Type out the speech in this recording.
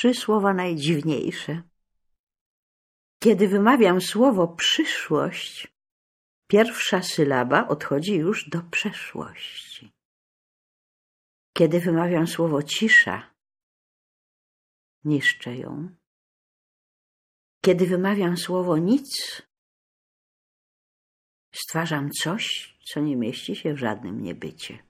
trzy słowa najdziwniejsze. Kiedy wymawiam słowo przyszłość, pierwsza sylaba odchodzi już do przeszłości. Kiedy wymawiam słowo cisza, niszczę ją. Kiedy wymawiam słowo nic, stwarzam coś, co nie mieści się w żadnym niebycie.